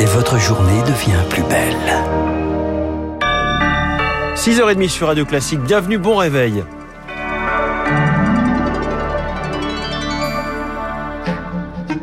Et votre journée devient plus belle. 6h30 sur Radio Classique, bienvenue, bon réveil.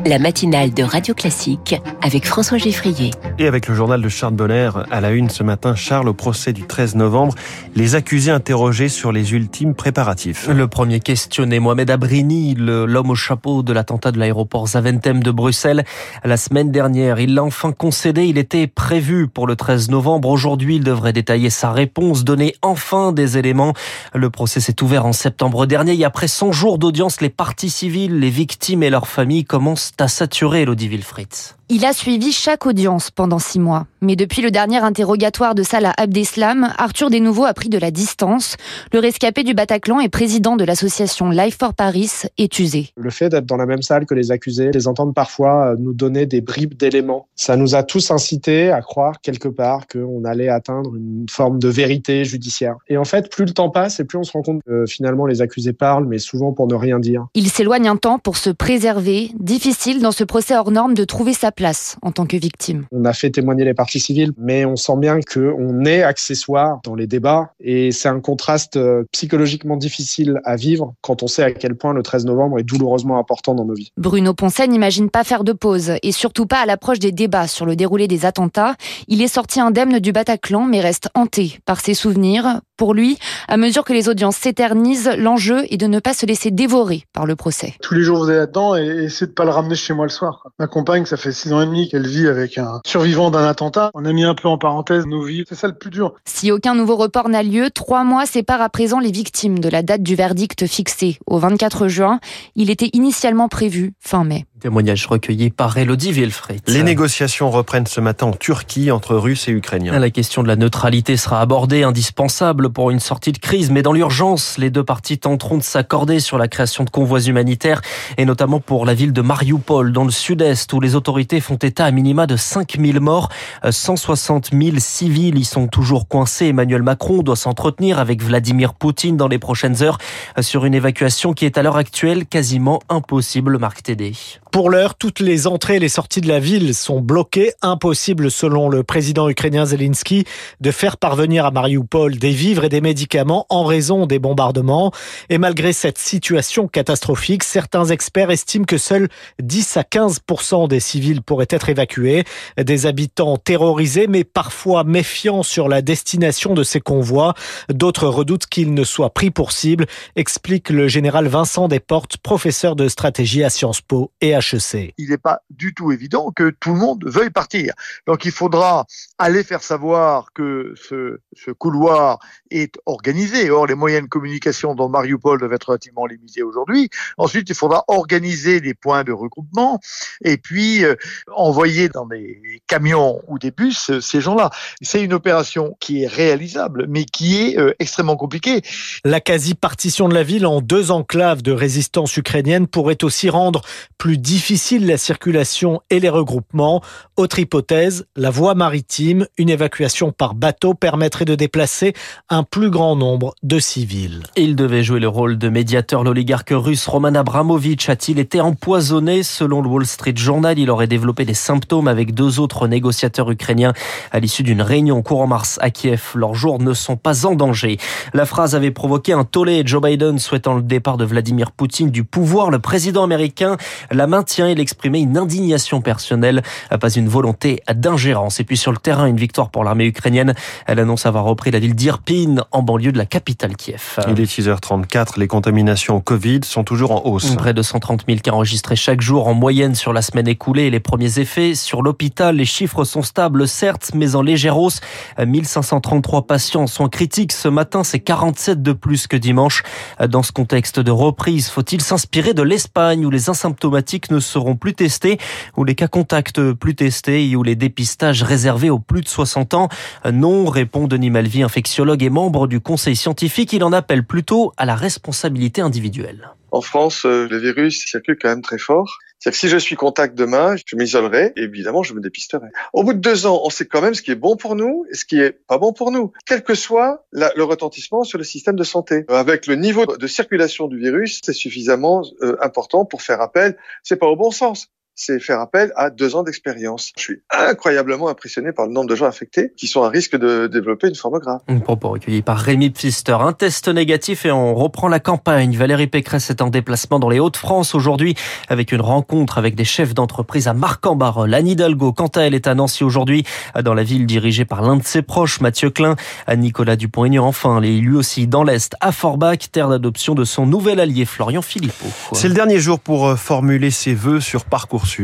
La matinale de Radio Classique avec François Geffrier. Et avec le journal de Charles Bonner à la une ce matin, Charles, au procès du 13 novembre, les accusés interrogés sur les ultimes préparatifs. Le premier questionné, Mohamed Abrini, l'homme au chapeau de l'attentat de l'aéroport Zaventem de Bruxelles. La semaine dernière, il l'a enfin concédé. Il était prévu pour le 13 novembre. Aujourd'hui, il devrait détailler sa réponse, donner enfin des éléments. Le procès s'est ouvert en septembre dernier et après 100 jours d'audience, les parties civiles, les victimes et leurs familles commencent à saturer Elodie Wilfried. Il a suivi chaque audience pendant six mois. Mais depuis le dernier interrogatoire de Salah Abdeslam, Arthur Desnouveaux a pris de la distance. Le rescapé du Bataclan et président de l'association Life for Paris est usé. Le fait d'être dans la même salle que les accusés, les entendre parfois euh, nous donner des bribes d'éléments, ça nous a tous incités à croire quelque part qu'on allait atteindre une forme de vérité judiciaire. Et en fait, plus le temps passe et plus on se rend compte que finalement les accusés parlent, mais souvent pour ne rien dire. Il s'éloigne un temps pour se préserver. Difficile dans ce procès hors norme de trouver sa place en tant que victime. On a fait témoigner les parties civiles, mais on sent bien qu'on est accessoire dans les débats et c'est un contraste euh, psychologiquement difficile à vivre quand on sait à quel point le 13 novembre est douloureusement important dans nos vies. Bruno Poncet n'imagine pas faire de pause et surtout pas à l'approche des débats sur le déroulé des attentats. Il est sorti indemne du Bataclan mais reste hanté par ses souvenirs. Pour lui, à mesure que les audiences s'éternisent, l'enjeu est de ne pas se laisser dévorer par le procès. Tous les jours vous êtes là-dedans et essayez de pas le ramener chez moi le soir. Ma compagne, ça fait six ans et demi qu'elle vit avec un survivant d'un attentat. On a mis un peu en parenthèse nos vies. C'est ça le plus dur. Si aucun nouveau report n'a lieu, trois mois séparent à présent les victimes de la date du verdict fixé au 24 juin. Il était initialement prévu fin mai. Témoignage recueilli par Elodie Wilfried. Les négociations reprennent ce matin en Turquie entre Russes et Ukrainiens. La question de la neutralité sera abordée, indispensable pour une sortie de crise, mais dans l'urgence, les deux parties tenteront de s'accorder sur la création de convois humanitaires, et notamment pour la ville de Mariupol, dans le sud-est, où les autorités font état à minima de 5000 morts, 160 000 civils y sont toujours coincés. Emmanuel Macron doit s'entretenir avec Vladimir Poutine dans les prochaines heures sur une évacuation qui est à l'heure actuelle quasiment impossible, Marc Tédé. Pour l'heure, toutes les entrées et les sorties de la ville sont bloquées. Impossible, selon le président ukrainien Zelensky, de faire parvenir à Mariupol des vivres et des médicaments en raison des bombardements. Et malgré cette situation catastrophique, certains experts estiment que seuls 10 à 15% des civils pourraient être évacués. Des habitants terrorisés, mais parfois méfiants sur la destination de ces convois. D'autres redoutent qu'ils ne soient pris pour cible, explique le général Vincent Desportes, professeur de stratégie à Sciences Po et HEC. Il n'est pas du tout évident que tout le monde veuille partir. Donc il faudra aller faire savoir que ce, ce couloir est organisé. Or, les moyens de communication dans Mariupol doivent être relativement limités aujourd'hui. Ensuite, il faudra organiser des points de regroupement et puis euh, envoyer dans des camions ou des bus euh, ces gens-là. C'est une opération qui est réalisable, mais qui est euh, extrêmement compliquée. La quasi-partition de la ville en deux enclaves de résistance ukrainienne pourrait aussi rendre plus difficile la circulation et les regroupements. Autre hypothèse, la voie maritime, une évacuation par bateau permettrait de déplacer un plus grand nombre de civils. Il devait jouer le rôle de médiateur. L'oligarque russe Roman Abramovich a-t-il été empoisonné? Selon le Wall Street Journal, il aurait développé des symptômes avec deux autres négociateurs ukrainiens à l'issue d'une réunion courant mars à Kiev. Leurs jours ne sont pas en danger. La phrase avait provoqué un tollé. Joe Biden souhaitant le départ de Vladimir Poutine du pouvoir. Le président américain la maintient. Il exprimait une indignation personnelle, pas une volonté d'ingérence. Et puis sur le terrain, une victoire pour l'armée ukrainienne. Elle annonce avoir repris la ville d'Irpin, en banlieue de la capitale Kiev. Il est 6h34. Les contaminations Covid sont toujours en hausse. Près de 130 000 cas enregistrés chaque jour en moyenne sur la semaine écoulée. Les premiers effets sur l'hôpital, les chiffres sont stables, certes, mais en légère hausse. 1533 patients sont critiques ce matin. C'est 47 de plus que dimanche. Dans ce contexte de reprise, faut-il s'inspirer de l'Espagne où les asymptomatiques ne seront plus testés, où les cas contacts plus testés et où les dépistages réservés aux plus de 60 ans? Non, répond Denis Malvy, infectiologue et membre du conseil scientifique. Il en appelle plutôt à la responsabilité individuelle. En France, euh, le virus circule quand même très fort. C'est-à-dire que si je suis contact demain, je m'isolerai et évidemment, je me dépisterai. Au bout de deux ans, on sait quand même ce qui est bon pour nous et ce qui est pas bon pour nous, quel que soit le retentissement sur le système de santé. Avec le niveau de circulation du virus, c'est suffisamment euh, important pour faire appel. C'est pas au bon sens c'est faire appel à deux ans d'expérience. Je suis incroyablement impressionné par le nombre de gens affectés qui sont à risque de développer une forme grave. Un propos recueilli par Rémi Pfister. Un test négatif et on reprend la campagne. Valérie Pécresse est en déplacement dans les Hauts-de-France aujourd'hui avec une rencontre avec des chefs d'entreprise à Marc-en-Barœul. Anne Hidalgo, quant à elle, est à Nancy aujourd'hui dans la ville dirigée par l'un de ses proches, Mathieu Klein. À Nicolas Dupont-Aignan, enfin, lui aussi dans l'Est, à Forbach, terre d'adoption de son nouvel allié Florian Philippot. C'est le dernier jour pour euh, formuler ses vœux sur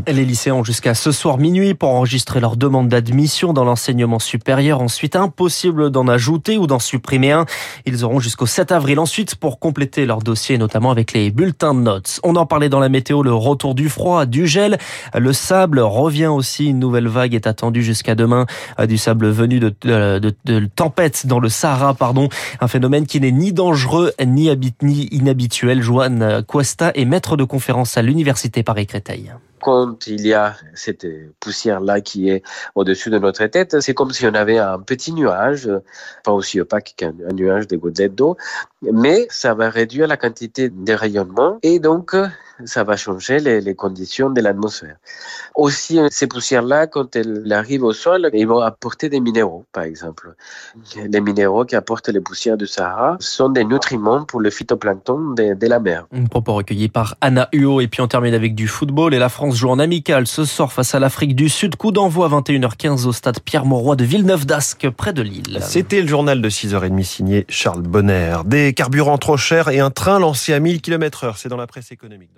Les lycéens ont jusqu'à ce soir minuit pour enregistrer leur demande d'admission dans l'enseignement supérieur. Ensuite, impossible d'en ajouter ou d'en supprimer un. Ils auront jusqu'au 7 avril ensuite pour compléter leur dossier, notamment avec les bulletins de notes. On en parlait dans la météo, le retour du froid, du gel, le sable revient aussi. Une nouvelle vague est attendue jusqu'à demain. Du sable venu de, de tempête dans le Sahara, pardon. Un phénomène qui n'est ni dangereux ni, ni inhabituel. Joanne Cuesta est maître de conférence à l'université Paris-Créteil quand il y a cette poussière-là qui est au-dessus de notre tête, c'est comme si on avait un petit nuage, pas aussi opaque qu'un nuage de gouttelettes d'eau, mais ça va réduire la quantité de rayonnement et donc ça va changer les, les conditions de l'atmosphère. Aussi, ces poussières-là, quand elles arrivent au sol, ils vont apporter des minéraux, par exemple. Les minéraux qui apportent les poussières du Sahara sont des nutriments pour le phytoplancton de, de la mer. Un propos recueilli par Anna Huot. Et puis on termine avec du football. Et la France joue en amical ce soir face à l'Afrique du Sud. Coup d'envoi 21h15 au stade Pierre-Mauroy de Villeneuve d'Ascq, près de Lille. C'était le journal de 6h30 signé Charles Bonner. Des carburants trop chers et un train lancé à 1000 km heure. C'est dans la presse économique.